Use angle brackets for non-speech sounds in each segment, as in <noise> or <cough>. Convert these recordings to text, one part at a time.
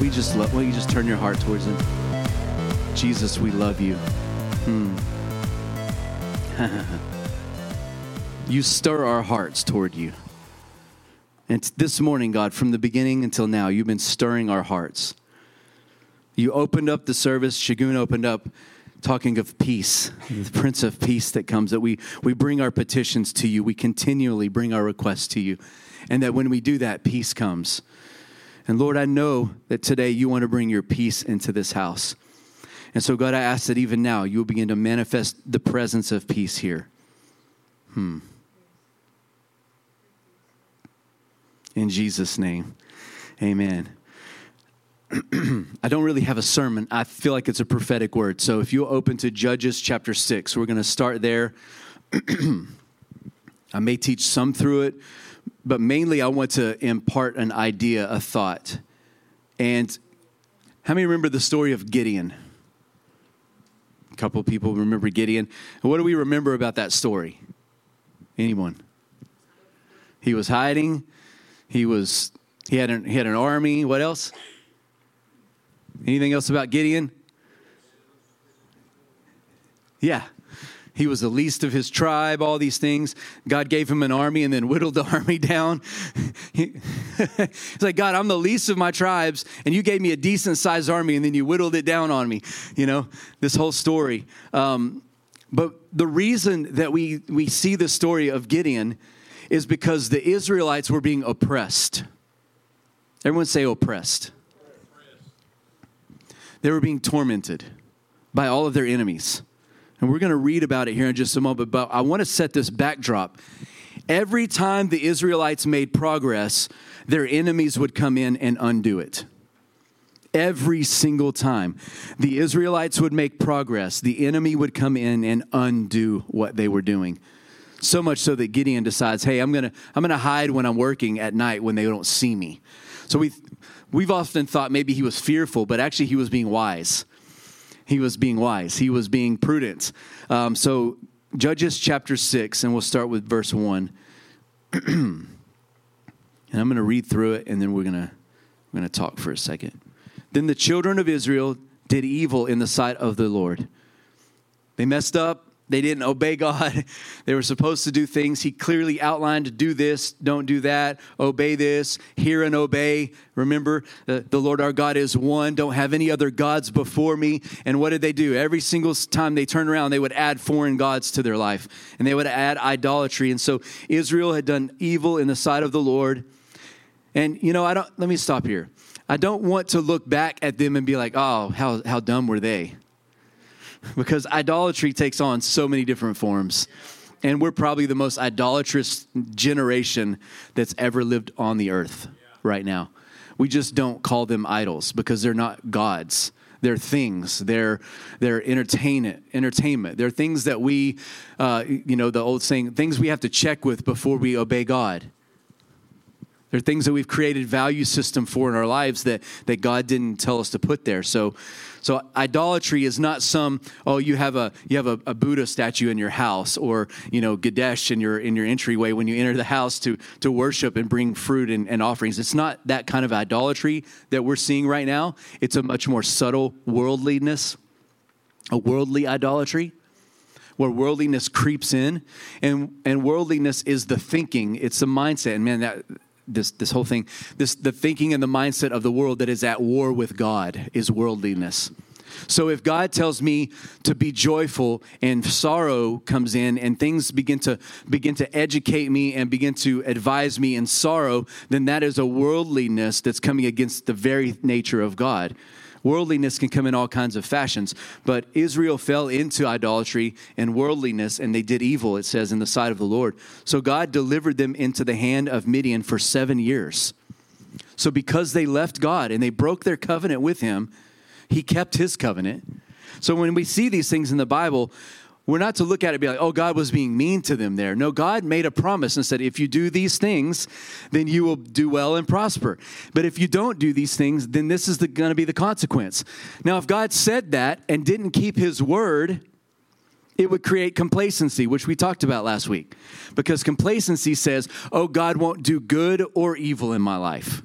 we just love, will you just turn your heart towards him? Jesus, we love you. Hmm. <laughs> you stir our hearts toward you. And this morning, God, from the beginning until now, you've been stirring our hearts. You opened up the service, Shagun opened up talking of peace, the Prince of Peace that comes, that we, we bring our petitions to you, we continually bring our requests to you, and that when we do that, peace comes. And Lord, I know that today you want to bring your peace into this house. And so, God, I ask that even now you will begin to manifest the presence of peace here. Hmm. In Jesus' name, amen. <clears throat> I don't really have a sermon. I feel like it's a prophetic word. So if you open to Judges chapter 6, we're going to start there. <clears throat> I may teach some through it, but mainly I want to impart an idea, a thought. And how many remember the story of Gideon? A couple people remember Gideon. what do we remember about that story? Anyone? He was hiding. He was he had an, he had an army. What else? Anything else about Gideon? Yeah. He was the least of his tribe, all these things. God gave him an army and then whittled the <laughs> army down. He's like, God, I'm the least of my tribes, and you gave me a decent sized army and then you whittled it down on me. You know, this whole story. Um, but the reason that we, we see the story of Gideon is because the Israelites were being oppressed. Everyone say oppressed. They were being tormented by all of their enemies. And we're going to read about it here in just a moment, but I want to set this backdrop. Every time the Israelites made progress, their enemies would come in and undo it. Every single time the Israelites would make progress, the enemy would come in and undo what they were doing. So much so that Gideon decides, hey, I'm going to I'm going to hide when I'm working at night when they don't see me. So we we've often thought maybe he was fearful, but actually he was being wise. He was being wise. He was being prudent. Um, so Judges chapter 6, and we'll start with verse 1. <clears throat> and I'm going to read through it, and then we're going to we're going to talk for a second. Then the children of Israel did evil in the sight of the Lord. They messed up. They didn't obey God. <laughs> They were supposed to do things. He clearly outlined to do this, don't do that, obey this, hear and obey. Remember, the, the Lord our God is one. Don't have any other gods before me. And what did they do? Every single time they turned around, they would add foreign gods to their life and they would add idolatry. And so Israel had done evil in the sight of the Lord. And, you know, I don't, let me stop here. I don't want to look back at them and be like, oh, how, how dumb were they? Because idolatry takes on so many different forms. And we're probably the most idolatrous generation that's ever lived on the earth right now. We just don't call them idols because they're not gods. They're things. They're they're entertainment. Entertainment. They're things that we, uh, you know, the old saying, things we have to check with before we obey God. They're things that we've created value system for in our lives that that God didn't tell us to put there. So so idolatry is not some oh you have a you have a, a, Buddha statue in your house or you know Ganesh in your in your entryway when you enter the house to to worship and bring fruit and, and offerings. It's not that kind of idolatry that we're seeing right now. It's a much more subtle worldliness, a worldly idolatry where worldliness creeps in and and worldliness is the thinking it's the mindset and man that this this whole thing this the thinking and the mindset of the world that is at war with god is worldliness. So if god tells me to be joyful and sorrow comes in and things begin to begin to educate me and begin to advise me in sorrow then that is a worldliness that's coming against the very nature of god Worldliness can come in all kinds of fashions, but Israel fell into idolatry and worldliness, and they did evil, it says, in the sight of the Lord. So God delivered them into the hand of Midian for seven years. So because they left God and they broke their covenant with Him, He kept His covenant. So when we see these things in the Bible, we're not to look at it and be like, oh, God was being mean to them there. No, God made a promise and said, if you do these things, then you will do well and prosper. But if you don't do these things, then this is going to be the consequence. Now, if God said that and didn't keep his word, it would create complacency, which we talked about last week. Because complacency says, oh, God won't do good or evil in my life.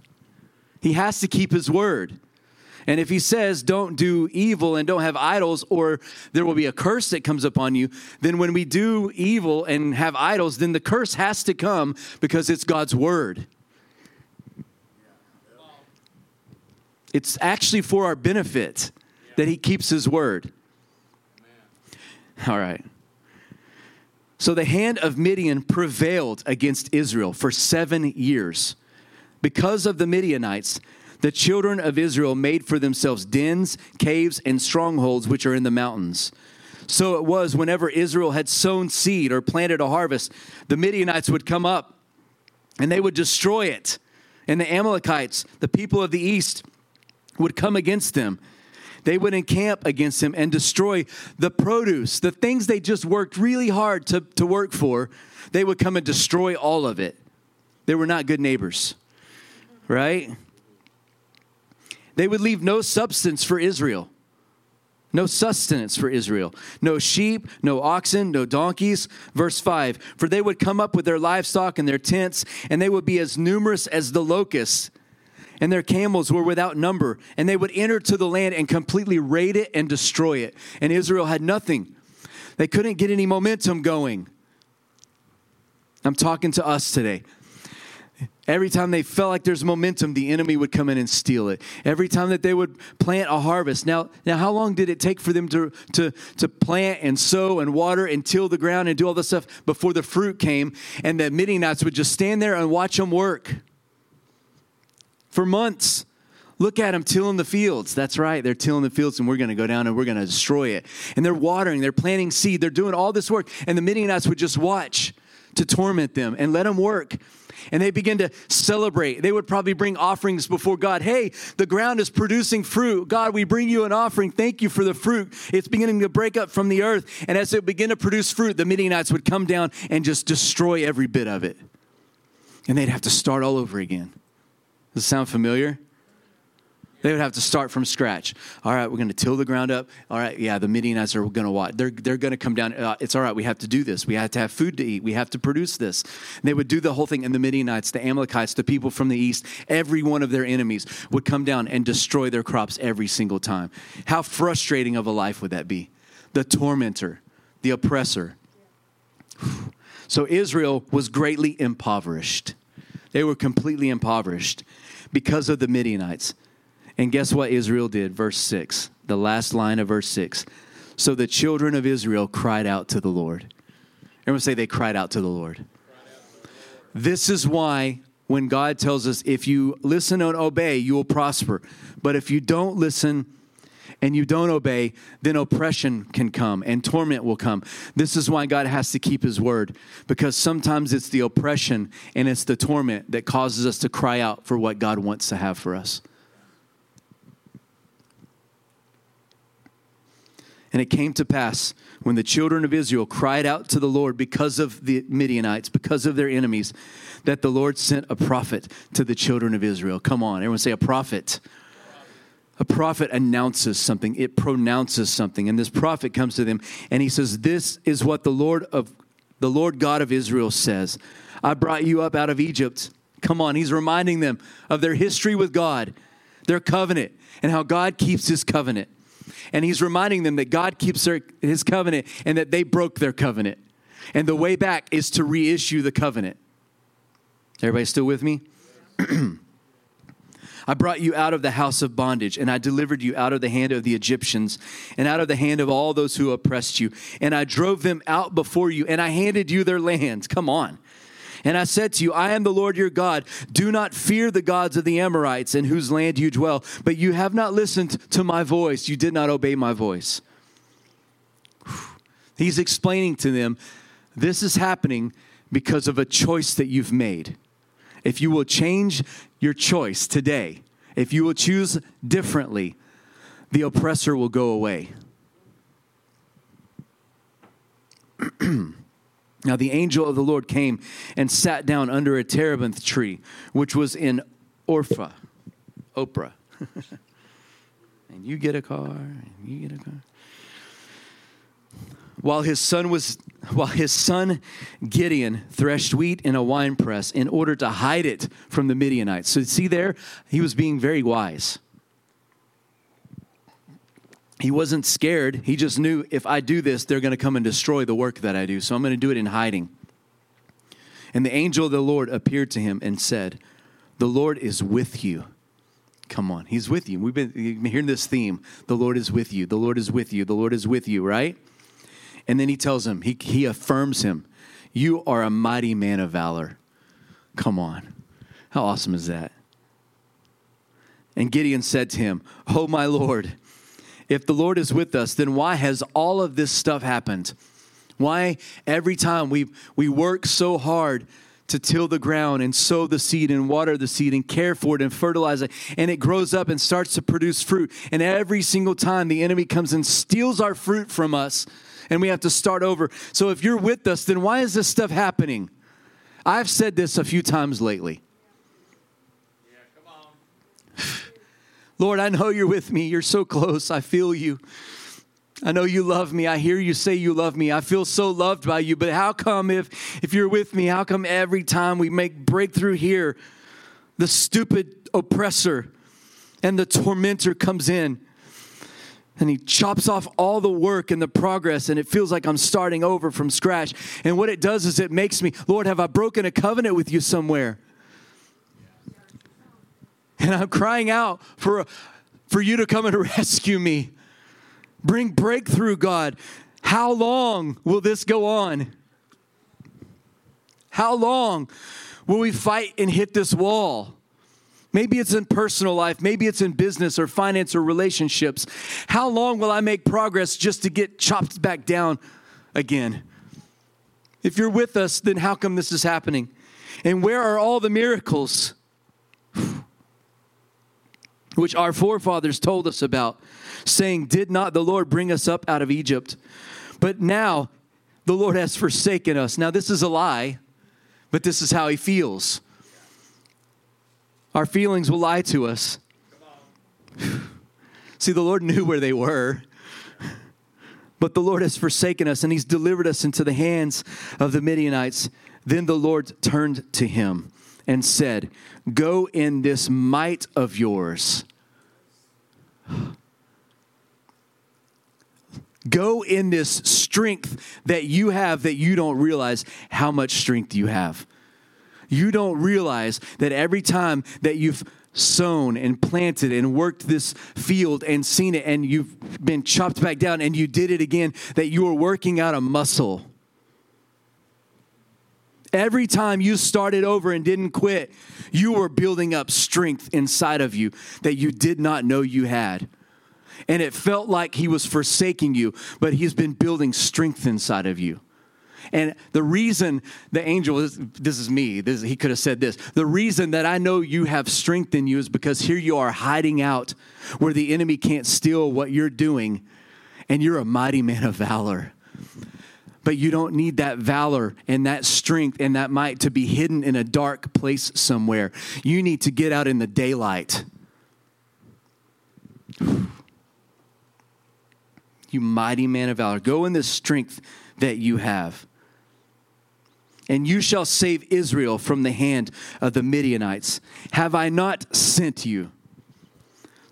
He has to keep his word. And if he says, don't do evil and don't have idols, or there will be a curse that comes upon you, then when we do evil and have idols, then the curse has to come because it's God's word. It's actually for our benefit that he keeps his word. All right. So the hand of Midian prevailed against Israel for seven years. Because of the Midianites, the children of Israel made for themselves dens, caves, and strongholds which are in the mountains. So it was whenever Israel had sown seed or planted a harvest, the Midianites would come up and they would destroy it. And the Amalekites, the people of the east, would come against them. They would encamp against them and destroy the produce, the things they just worked really hard to, to work for. They would come and destroy all of it. They were not good neighbors, right? They would leave no substance for Israel. No sustenance for Israel. No sheep, no oxen, no donkeys. Verse 5 For they would come up with their livestock and their tents, and they would be as numerous as the locusts and their camels were without number, and they would enter to the land and completely raid it and destroy it. And Israel had nothing. They couldn't get any momentum going. I'm talking to us today. Every time they felt like there's momentum, the enemy would come in and steal it. Every time that they would plant a harvest. Now, now how long did it take for them to, to, to plant and sow and water and till the ground and do all this stuff before the fruit came? And the Midianites would just stand there and watch them work for months. Look at them tilling the fields. That's right. They're tilling the fields, and we're going to go down and we're going to destroy it. And they're watering, they're planting seed, they're doing all this work. And the Midianites would just watch to torment them and let them work. And they begin to celebrate. They would probably bring offerings before God. Hey, the ground is producing fruit. God, we bring you an offering. Thank you for the fruit. It's beginning to break up from the earth. And as it began to produce fruit, the Midianites would come down and just destroy every bit of it. And they'd have to start all over again. Does it sound familiar? They would have to start from scratch. All right, we're going to till the ground up. All right, yeah, the Midianites are going to watch. They're, they're going to come down. Uh, it's all right, we have to do this. We have to have food to eat. We have to produce this. And they would do the whole thing. And the Midianites, the Amalekites, the people from the east, every one of their enemies would come down and destroy their crops every single time. How frustrating of a life would that be? The tormentor, the oppressor. <sighs> So Israel was greatly impoverished. They were completely impoverished because of the Midianites. And guess what Israel did? Verse 6, the last line of verse 6. So the children of Israel cried out to the Lord. Everyone say they cried out to the Lord. This is why when God tells us, if you listen and obey, you will prosper. But if you don't listen and you don't obey, then oppression can come and torment will come. This is why God has to keep his word, because sometimes it's the oppression and it's the torment that causes us to cry out for what God wants to have for us. And it came to pass when the children of Israel cried out to the Lord because of the Midianites, because of their enemies, that the Lord sent a prophet to the children of Israel. Come on, everyone say a prophet. A prophet announces something, it pronounces something. And this prophet comes to them and he says, This is what the Lord of the Lord God of Israel says. I brought you up out of Egypt. Come on, he's reminding them of their history with God, their covenant, and how God keeps his covenant. And he's reminding them that God keeps their, his covenant and that they broke their covenant. And the way back is to reissue the covenant. Everybody still with me? <clears throat> I brought you out of the house of bondage, and I delivered you out of the hand of the Egyptians, and out of the hand of all those who oppressed you. And I drove them out before you, and I handed you their lands. Come on. And I said to you, I am the Lord your God. Do not fear the gods of the Amorites in whose land you dwell. But you have not listened to my voice. You did not obey my voice. He's explaining to them this is happening because of a choice that you've made. If you will change your choice today, if you will choose differently, the oppressor will go away. <clears throat> now, the angel of the Lord came and sat down under a terebinth tree, which was in Ophrah, Oprah. <laughs> and you get a car, and you get a car. while his son was while his son Gideon threshed wheat in a winepress in order to hide it from the Midianites. So see there, he was being very wise. He wasn't scared. He just knew if I do this, they're going to come and destroy the work that I do. So I'm going to do it in hiding. And the angel of the Lord appeared to him and said, The Lord is with you. Come on, he's with you. We've been, hearing this theme. The Lord is with you. The Lord is with you. The Lord is with you, right? And then he tells him, he, he affirms him, You are a mighty man of valor. Come on. How awesome is that? And Gideon said to him, Oh, my Lord, if the Lord is with us, then why has all of this stuff happened? Why every time we, we work so hard to till the ground and sow the seed and water the seed and care for it and fertilize it, and it grows up and starts to produce fruit. And every single time the enemy comes and steals our fruit from us, and we have to start over. So if you're with us, then why is this stuff happening? I've said this a few times lately. Lord, I know you're with me. You're so close. I feel you. I know you love me. I hear you say you love me. I feel so loved by you. But how come if if you're with me, how come every time we make breakthrough here, the stupid oppressor and the tormentor comes in and he chops off all the work and the progress and it feels like i'm starting over from scratch and what it does is it makes me lord have i broken a covenant with you somewhere and i'm crying out for for you to come and <laughs> rescue me bring breakthrough god how long will this go on how long will we fight and hit this wall Maybe it's in personal life, maybe it's in business or finance or relationships. How long will I make progress just to get chopped back down again? If you're with us, then how come this is happening? And where are all the miracles which our forefathers told us about, saying, Did not the Lord bring us up out of Egypt? But now the Lord has forsaken us. Now, this is a lie, but this is how he feels. Our feelings will lie to us. <sighs> See, the Lord knew where they were. But the Lord has forsaken us and he's delivered us into the hands of the Midianites. Then the Lord turned to him and said, Go in this might of yours. Go in this strength that you have that you don't realize how much strength you have. You don't realize that every time that you've sown and planted and worked this field and seen it and you've been chopped back down and you did it again, that you are working out a muscle. Every time you started over and didn't quit, you were building up strength inside of you that you did not know you had. And it felt like he was forsaking you, but he's been building strength inside of you. And the reason the angel is, this is me, this, he could have said this. The reason that I know you have strength in you is because here you are hiding out where the enemy can't steal what you're doing, and you're a mighty man of valor. But you don't need that valor and that strength and that might to be hidden in a dark place somewhere. You need to get out in the daylight. <sighs> You mighty man of valor. Go in the strength that you have and you shall save Israel from the hand of the Midianites. Have I not sent you?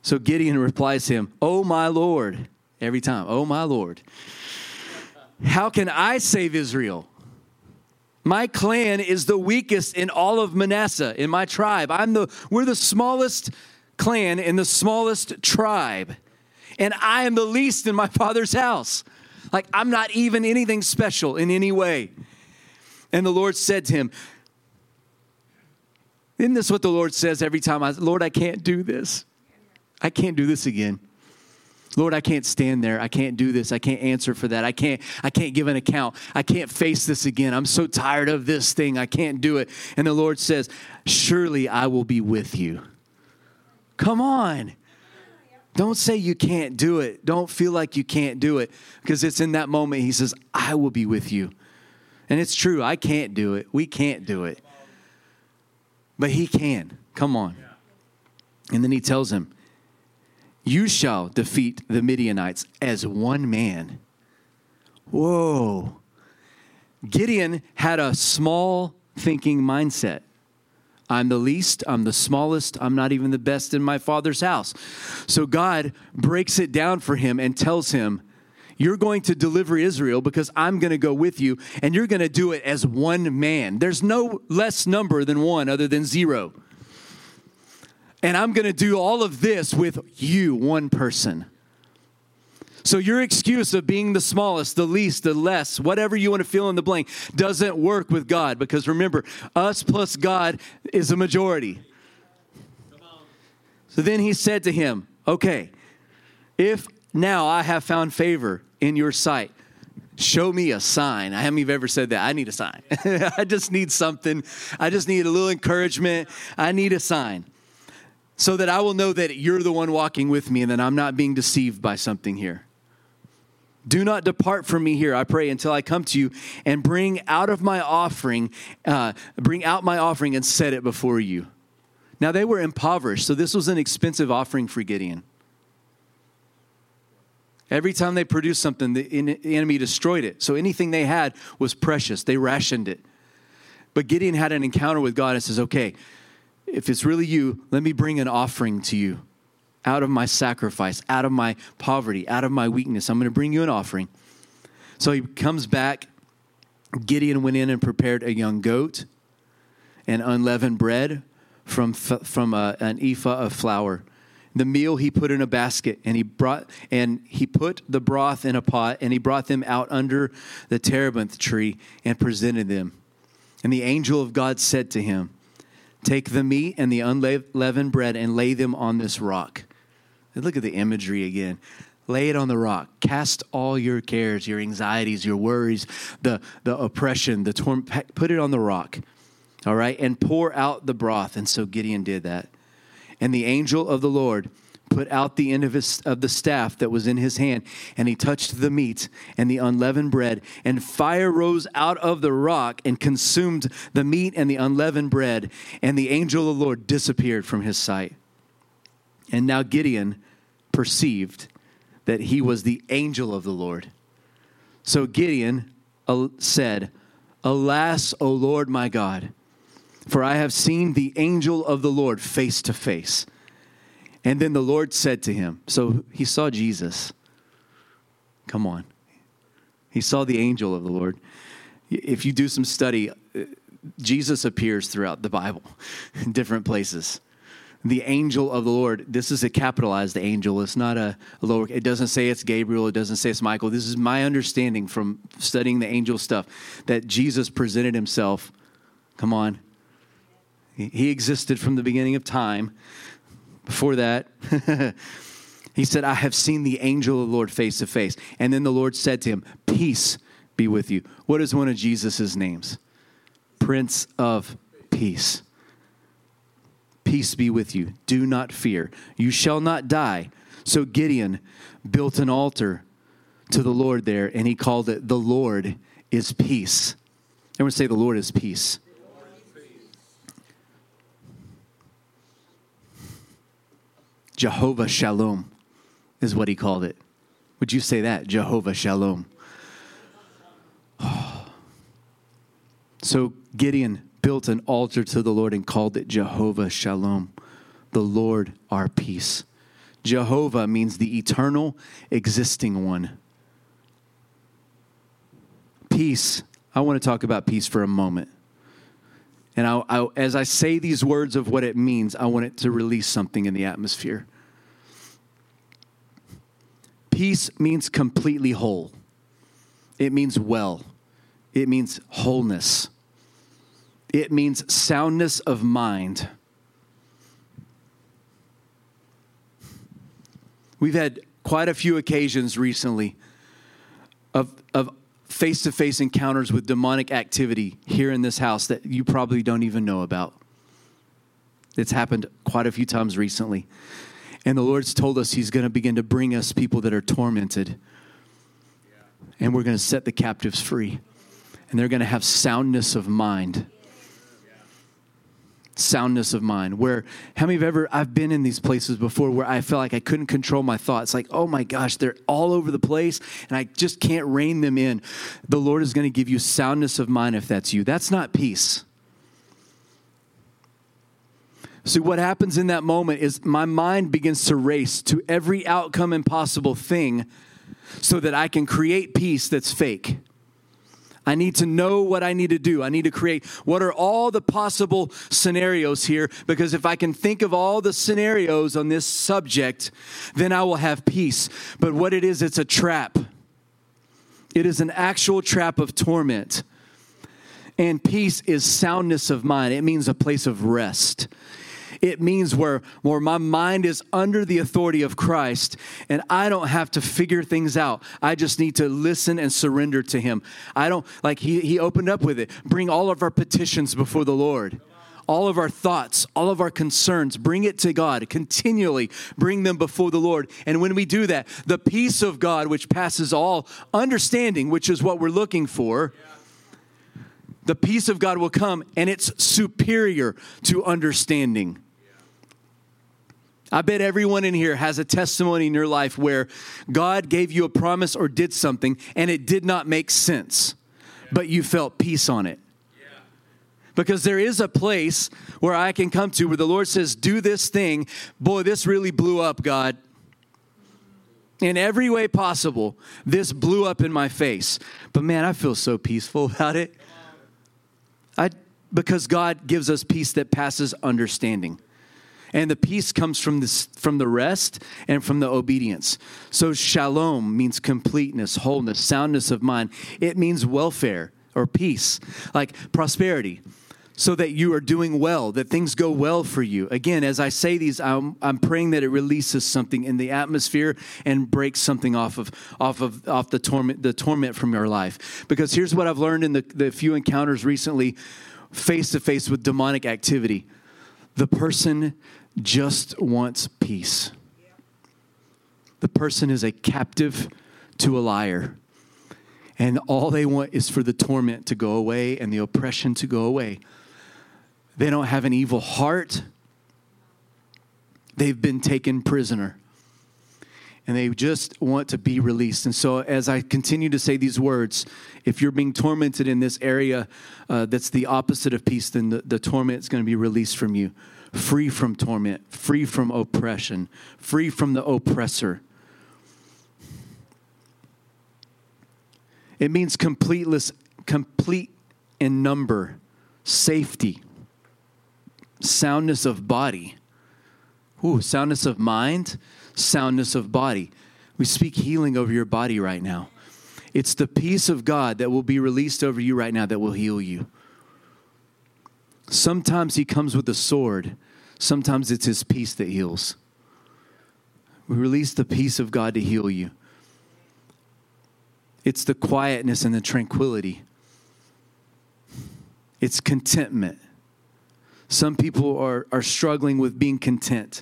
So Gideon replies to him, Oh, my Lord. Every time, Oh, my Lord. How can I save Israel? My clan is the weakest in all of Manasseh, in my tribe. I'm the, we're the smallest clan in the smallest tribe. And I am the least in my father's house. Like, I'm not even anything special in any way. And the Lord said to him, Isn't this what the Lord says every time I, Lord, I can't do this? I can't do this again. Lord, I can't stand there. I can't do this. I can't answer for that. I can't I can't give an account. I can't face this again. I'm so tired of this thing. I can't do it. And the Lord says, "Surely I will be with you." Come on. Don't say you can't do it. Don't feel like you can't do it because it's in that moment he says, "I will be with you." And it's true, I can't do it. We can't do it. But he can. Come on. And then he tells him, You shall defeat the Midianites as one man. Whoa. Gideon had a small thinking mindset. I'm the least, I'm the smallest, I'm not even the best in my father's house. So God breaks it down for him and tells him, You're going to deliver Israel because I'm going to go with you, and you're going to do it as one man. There's no less number than one other than zero. And I'm going to do all of this with you, one person. So your excuse of being the smallest, the least, the less, whatever you want to fill in the blank, doesn't work with God because remember, us plus God is a majority. So then he said to him, Okay, if now I have found favor in your sight, show me a sign. I haven't even ever said that. I need a sign. <laughs> I just need something. I just need a little encouragement. I need a sign so that I will know that you're the one walking with me and that I'm not being deceived by something here. Do not depart from me here, I pray, until I come to you and bring out of my offering, uh, bring out my offering and set it before you. Now they were impoverished, so this was an expensive offering for Gideon. Every time they produced something, the enemy destroyed it. So anything they had was precious. They rationed it. But Gideon had an encounter with God and says, Okay, if it's really you, let me bring an offering to you out of my sacrifice, out of my poverty, out of my weakness. I'm going to bring you an offering. So he comes back. Gideon went in and prepared a young goat and unleavened bread from, from a, an ephah of flour. The meal he put in a basket and he brought and he put the broth in a pot and he brought them out under the terebinth tree and presented them. And the angel of God said to him, Take the meat and the unleavened bread and lay them on this rock. Look at the imagery again. Lay it on the rock. Cast all your cares, your anxieties, your worries, the, the oppression, the torment. Put it on the rock. All right? And pour out the broth. And so Gideon did that. And the angel of the Lord put out the end of, his, of the staff that was in his hand, and he touched the meat and the unleavened bread, and fire rose out of the rock and consumed the meat and the unleavened bread, and the angel of the Lord disappeared from his sight. And now Gideon perceived that he was the angel of the Lord. So Gideon uh, said, Alas, O Lord my God, for I have seen the angel of the Lord face to face. And then the Lord said to him, So he saw Jesus. Come on. He saw the angel of the Lord. If you do some study, uh, Jesus appears throughout the Bible <laughs> in different places the angel of the Lord. This is a capitalized angel. It's not a, a, lower. It doesn't say it's Gabriel. It doesn't say it's Michael. This is my understanding from studying the angel stuff that Jesus presented himself. Come on. He, he existed from the beginning of time. Before that, <laughs> he said, I have seen the angel of the Lord face to face. And then the Lord said to him, Peace be with you. What is one of Jesus' names? Prince of Peace. Peace be with you. Do not fear. You shall not die. So Gideon built an altar to the Lord there, and he called it, The Lord is Peace. Everyone say, The Lord is Peace. Jehovah Shalom is what he called it. Would you say that? Jehovah Shalom. <sighs> So Gideon built an altar to the Lord and called it Jehovah Shalom, the Lord our peace. Jehovah means the eternal, existing one. Peace. I want to talk about peace for a moment. And I, I, as I say these words of what it means, I want it to release something in the atmosphere. Peace means completely whole, it means well, it means wholeness. It means soundness of mind. We've had quite a few occasions recently of, of face-to-face encounters with demonic activity here in this house that you probably don't even know about. It's happened quite a few times recently. And the Lord's told us He's going to begin to bring us people that are tormented. And we're going to set the captives free. And they're going to have soundness of mind. soundness of mind where how many have ever i've been in these places before where i felt like i couldn't control my thoughts like oh my gosh they're all over the place and i just can't rein them in the lord is going to give you soundness of mind if that's you that's not peace See, what happens in that moment is my mind begins to race to every outcome and possible thing so that I can create peace that's fake. I need to know what I need to do. I need to create what are all the possible scenarios here because if I can think of all the scenarios on this subject, then I will have peace. But what it is, it's a trap. It is an actual trap of torment. And peace is soundness of mind, it means a place of rest. It means where, where my mind is under the authority of Christ and I don't have to figure things out. I just need to listen and surrender to Him. I don't, like He, he opened up with it, bring all of our petitions before the Lord all of our thoughts, all of our concerns, bring it to God. Continually bring them before the Lord. And when we do that, the peace of God, which passes all understanding, which is what we're looking for, the peace of God will come and it's superior to understanding. I bet everyone in here has a testimony in your life where God gave you a promise or did something and it did not make sense, but you felt peace on it. Because there is a place where I can come to where the Lord says, Do this thing. Boy, this really blew up, God. In every way possible, this blew up in my face. But man, I feel so peaceful <laughs> about it. I, because God gives us peace that passes understanding and the peace comes from this from the rest and from the obedience so shalom means completeness wholeness soundness of mind it means welfare or peace like prosperity so that you are doing well, that things go well for you. Again, as I say these, I'm, I'm praying that it releases something in the atmosphere and breaks something off of off of off the torment the torment from your life. Because here's what I've learned in the, the few encounters recently, face to face with demonic activity. The person just wants peace. The person is a captive to a liar. And all they want is for the torment to go away and the oppression to go away. They don't have an evil heart. They've been taken prisoner. And they just want to be released. And so, as I continue to say these words, if you're being tormented in this area uh, that's the opposite of peace, then the, the torment is going to be released from you free from torment, free from oppression, free from the oppressor. It means completeless, complete in number, safety, soundness of body. Ooh, soundness of mind, soundness of body. We speak healing over your body right now. It's the peace of God that will be released over you right now that will heal you. Sometimes he comes with a sword, sometimes it's his peace that heals. We release the peace of God to heal you. It's the quietness and the tranquility. It's contentment. Some people are, are struggling with being content.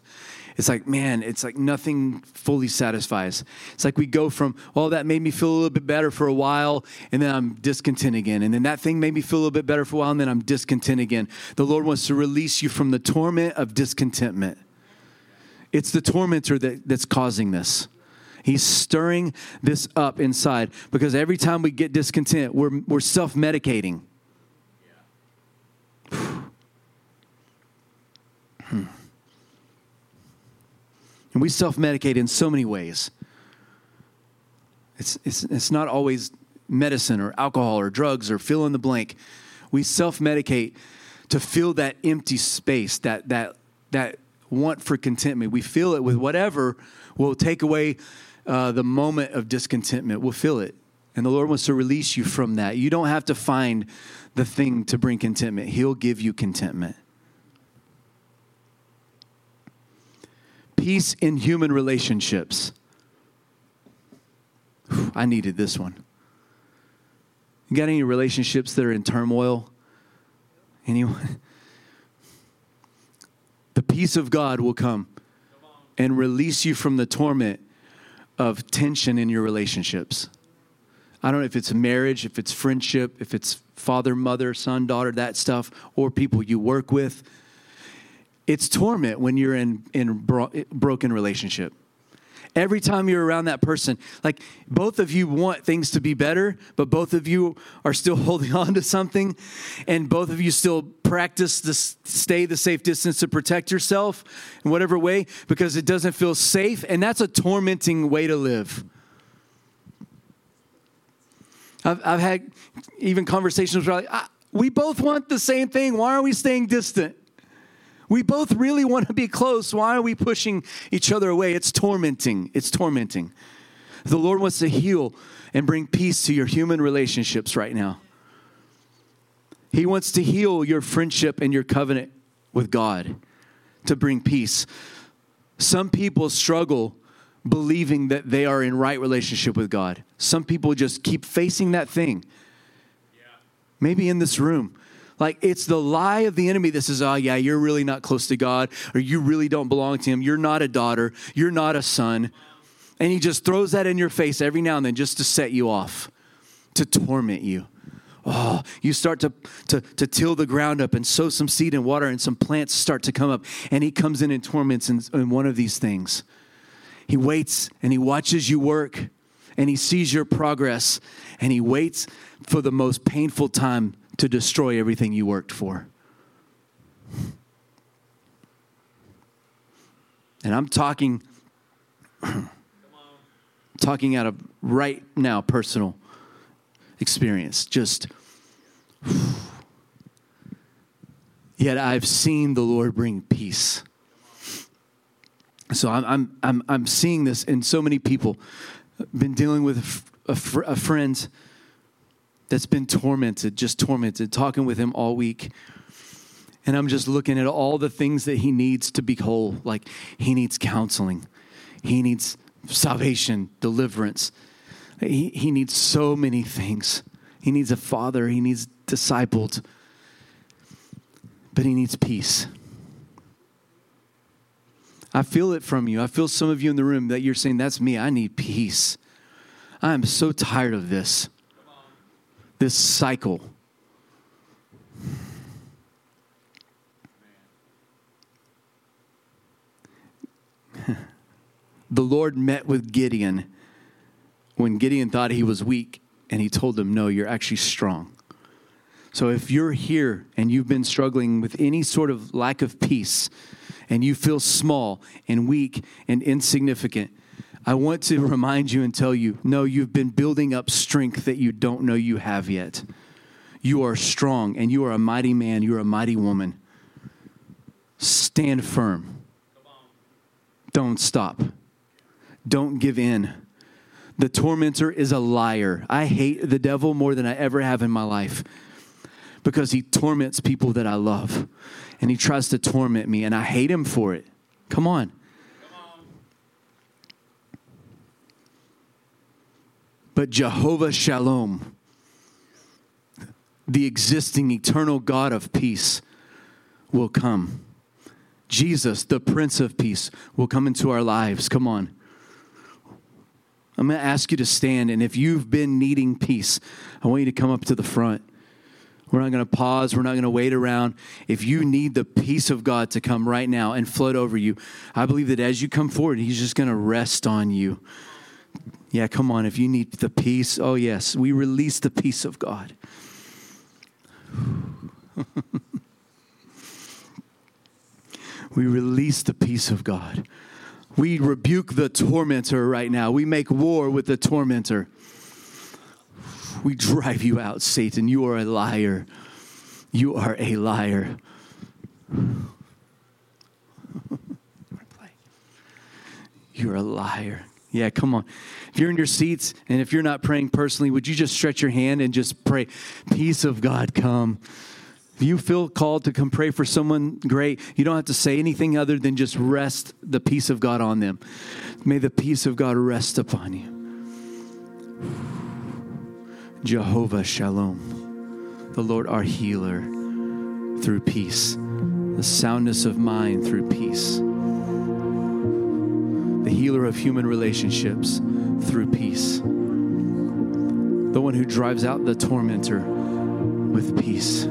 It's like, man, it's like nothing fully satisfies. It's like we go from, oh, that made me feel a little bit better for a while, and then I'm discontent again. And then that thing made me feel a little bit better for a while, and then I'm discontent again. The Lord wants to release you from the torment of discontentment. It's the tormentor that, that's causing this. He's stirring this up inside because every time we get discontent, we're, we're self medicating. Hmm. And we self medicate in so many ways. It's, it's, it's not always medicine or alcohol or drugs or fill in the blank. We self medicate to fill that empty space, that, that, that want for contentment. We fill it with whatever will take away uh, the moment of discontentment. We'll fill it. And the Lord wants to release you from that. You don't have to find the thing to bring contentment, He'll give you contentment. Peace in human relationships. I needed this one. You got any relationships that are in turmoil? Anyone? <laughs> The peace of God will come and release you from the torment of tension in your relationships. I don't know if it's marriage, if it's friendship, if it's father, mother, son, daughter, that stuff, or people you work with. It's torment when you're in in bro- broken relationship. Every time you're around that person, like both of you want things to be better, but both of you are still <laughs> holding on to something, and both of you still practice to stay the safe distance to protect yourself in whatever way because it doesn't feel safe, and that's a tormenting way to live. I've, I've had even conversations where like, ah, we both want the same thing. Why are we staying distant? We both really want to be close. Why are we pushing each other away? It's tormenting. It's tormenting. The Lord wants to heal and bring peace to your human relationships right now. He wants to heal your friendship and your covenant with God to bring peace. Some people struggle believing that they are in right relationship with God. Some people just keep facing that thing. Yeah. Maybe in this room, like it's the lie of the enemy that says, oh, yeah, you're really not close to God, or you really don't belong to Him. You're not a daughter. You're not a son. And he just throws that in your face every now and then just to set you off, to torment you. Oh, you start to, to, to till the ground up and sow some seed and water, and some plants start to come up. And he comes in and torments in, in one of these things. He waits and he watches you work and he sees your progress and he waits for the most painful time to destroy everything you worked for. And I'm talking <clears throat> talking out of right now personal experience. Just <sighs> yet I've seen the Lord bring peace. So I'm, I'm, I'm, I'm seeing this in so many people. Been dealing with a, a, a friend that's been tormented, just tormented, talking with him all week. And I'm just looking at all the things that he needs to be whole. Like he needs counseling, he needs salvation, deliverance. He, he needs so many things. He needs a father, he needs discipled, but he needs peace. I feel it from you. I feel some of you in the room that you're saying, That's me. I need peace. I am so tired of this this cycle. <laughs> the Lord met with Gideon when Gideon thought he was weak, and he told him, No, you're actually strong. So if you're here and you've been struggling with any sort of lack of peace, and you feel small and weak and insignificant, I want to <laughs> remind you and tell you no, you've been building up strength that you don't know you have yet. You are strong and you are a mighty man, you are a mighty woman. Stand firm. Don't stop. Don't give in. The tormentor is a liar. I hate the devil more than I ever have in my life because he torments people that I love and he tries to torment me, and I hate him for it. Come on. But Jehovah Shalom, the existing eternal God of peace, will come. Jesus, the Prince of Peace, will come into our lives. Come on. I'm going to ask you to stand, and if you've been needing peace, I want you to come up to the front. We're not going to pause. We're not going to wait around. If you need the peace of God to come right now and flood over you, I believe that as you come forward, He's just going to rest on you. Yeah, come on. If you need the peace, oh, yes, we release the peace of God. <laughs> we release the peace of God. We rebuke the tormentor right now. We make war with the tormentor. We drive you out, Satan. You are a liar. You are a liar. <laughs> You're a liar. Yeah, come on. If you're in your seats and if you're not praying personally, would you just stretch your hand and just pray, Peace of God come? If you feel called to come pray for someone, great. You don't have to say anything other than just rest the peace of God on them. May the peace of God rest upon you. Jehovah Shalom, the Lord our healer through peace, the soundness of mind through peace the healer of human relationships through peace, the one who drives out the tormentor with peace.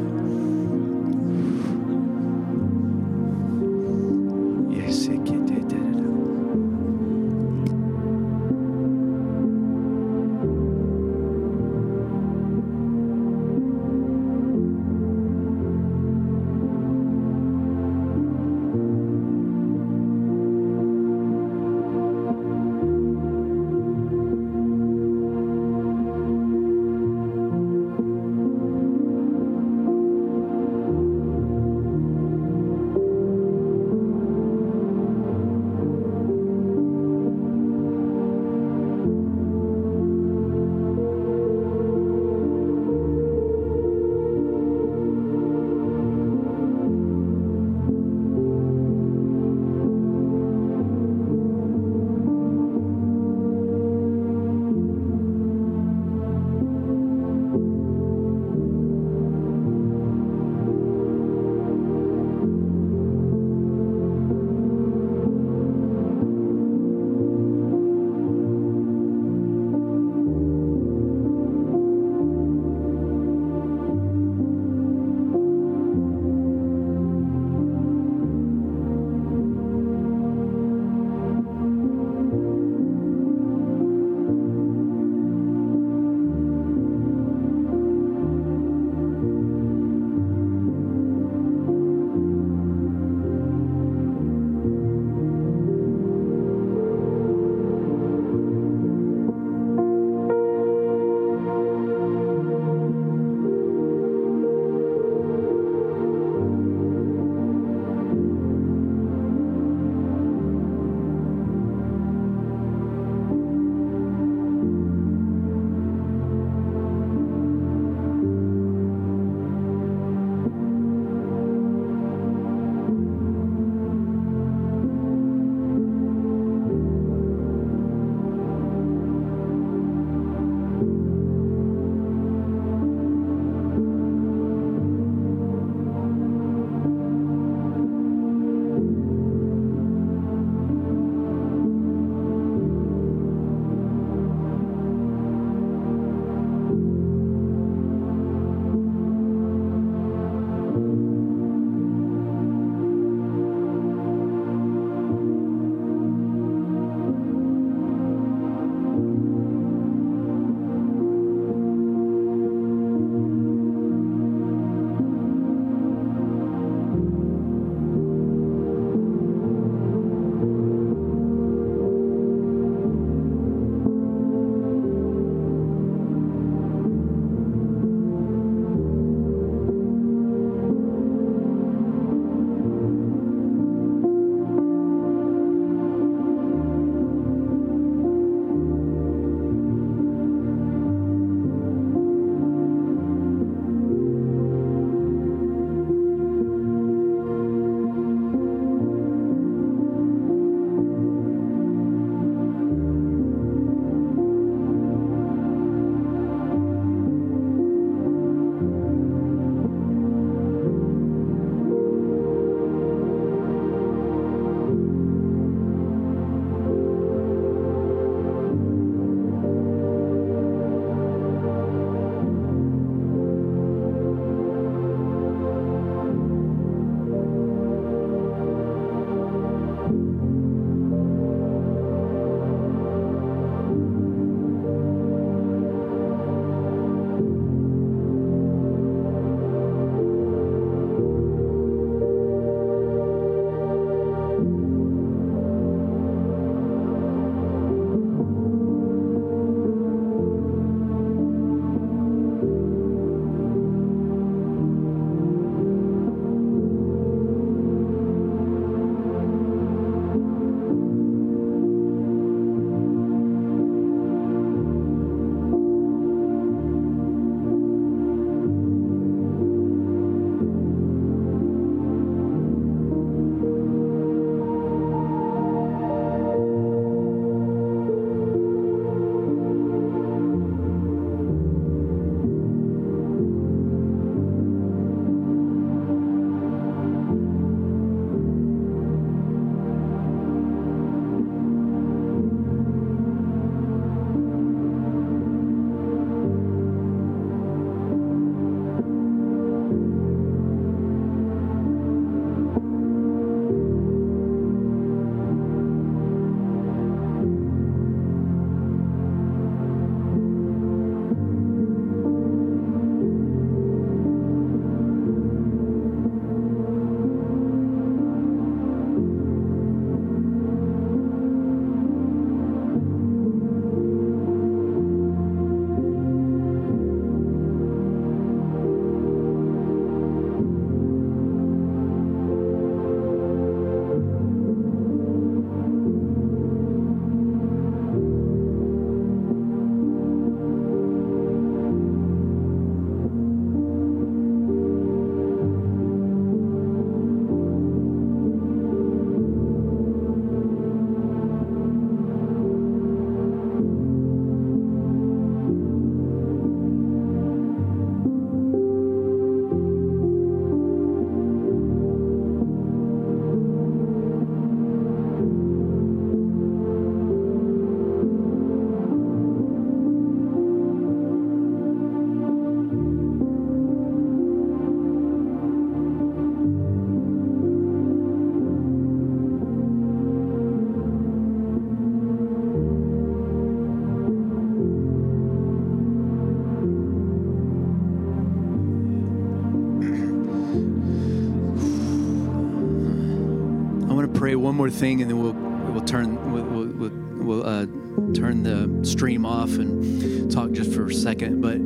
More thing, and then we'll we'll turn we'll we'll, we'll uh, turn the stream off and talk just for a second. But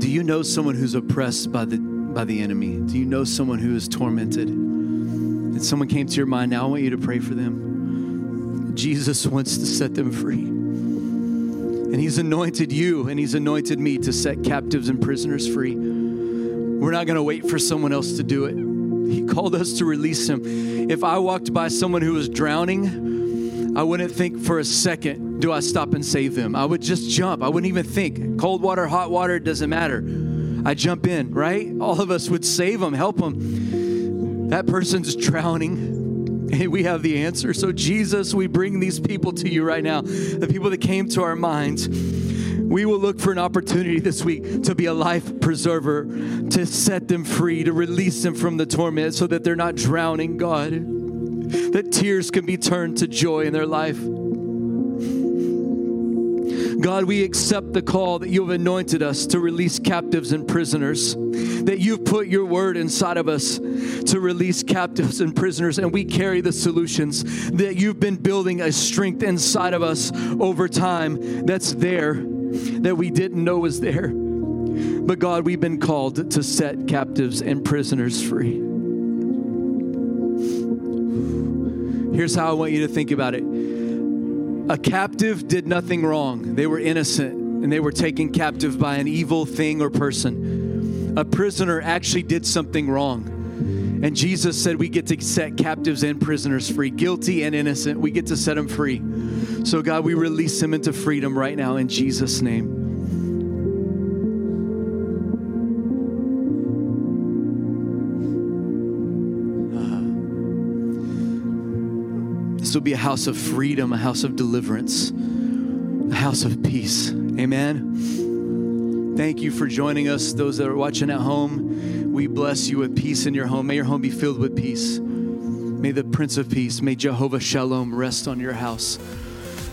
do you know someone who's oppressed by the by the enemy? Do you know someone who is tormented? And someone came to your mind. Now I want you to pray for them. Jesus wants to set them free. And he's anointed you and he's anointed me to set captives and prisoners free. We're not going to wait for someone else to do it. He called us to release him. If I walked by someone who was drowning, I wouldn't think for a second, do I stop and save them? I would just jump. I wouldn't even think. Cold water, hot water, it doesn't matter. I jump in, right? All of us would save them, help them. That person's drowning. And <laughs> we have the answer. So, Jesus, we bring these people to you right now, the people that came to our minds we will look for an opportunity this week to be a life preserver, to set them free, to release them from the torment so that they're not drowning, God. That tears can be turned to joy in their life. God, we accept the call that you have anointed us to release captives and prisoners, that you've put your word inside of us to release captives and prisoners, and we carry the solutions, that you've been building a strength inside of us over time that's there that we didn't know was there. But God, we've been called to set captives and prisoners free. Here's how I want you to think about it a captive did nothing wrong, they were innocent and they were taken captive by an evil thing or person. A prisoner actually did something wrong. And Jesus said we get to set captives and prisoners free, guilty and innocent. We get to set them free. So, God, we release him into freedom right now in Jesus' name. This will be a house of freedom, a house of deliverance, a house of peace. Amen. Thank you for joining us. Those that are watching at home, we bless you with peace in your home. May your home be filled with peace. May the Prince of Peace, may Jehovah Shalom rest on your house.